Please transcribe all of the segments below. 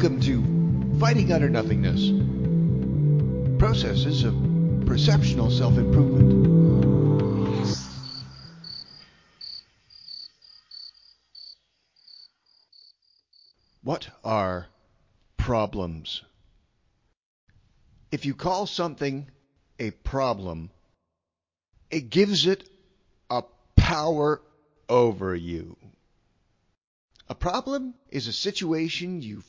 Welcome to Fighting Utter Nothingness Processes of Perceptional Self Improvement. What are problems? If you call something a problem, it gives it a power over you. A problem is a situation you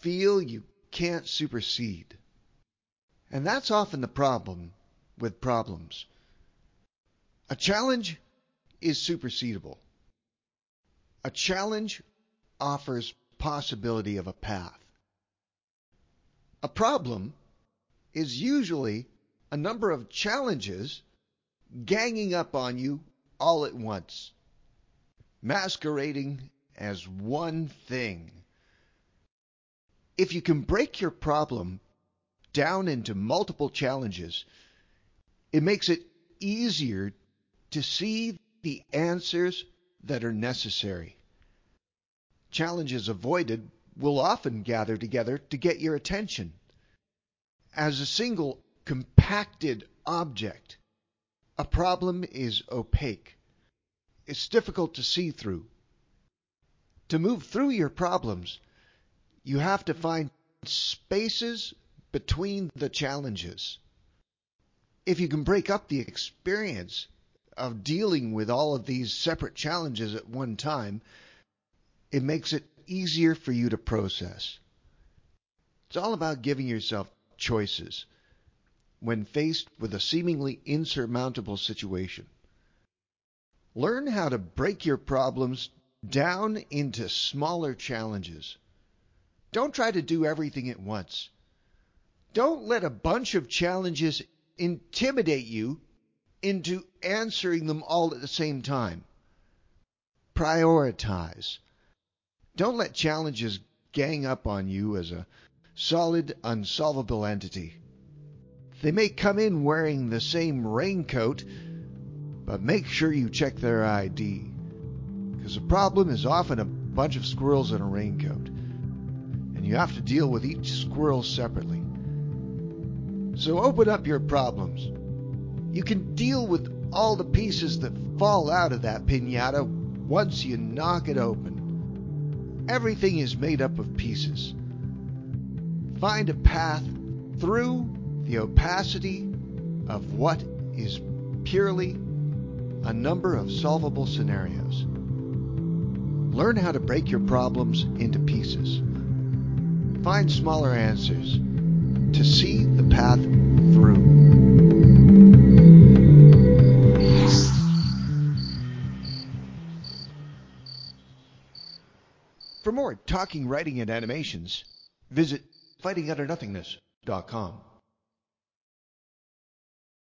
feel you can't supersede. And that's often the problem with problems. A challenge is supersedable. A challenge offers possibility of a path. A problem is usually a number of challenges ganging up on you all at once, masquerading as one thing. If you can break your problem down into multiple challenges, it makes it easier to see the answers that are necessary. Challenges avoided will often gather together to get your attention. As a single compacted object, a problem is opaque. It's difficult to see through. To move through your problems, you have to find spaces between the challenges. If you can break up the experience of dealing with all of these separate challenges at one time, it makes it easier for you to process. It's all about giving yourself choices when faced with a seemingly insurmountable situation. Learn how to break your problems down into smaller challenges. Don't try to do everything at once. Don't let a bunch of challenges intimidate you into answering them all at the same time. Prioritize. Don't let challenges gang up on you as a solid, unsolvable entity. They may come in wearing the same raincoat, but make sure you check their ID. Because the problem is often a bunch of squirrels in a raincoat, and you have to deal with each squirrel separately. So open up your problems. You can deal with all the pieces that fall out of that pinata once you knock it open. Everything is made up of pieces. Find a path through the opacity of what is purely a number of solvable scenarios. Learn how to break your problems into pieces. Find smaller answers to see the path through. For more talking, writing, and animations, visit fightingutternothingness.com.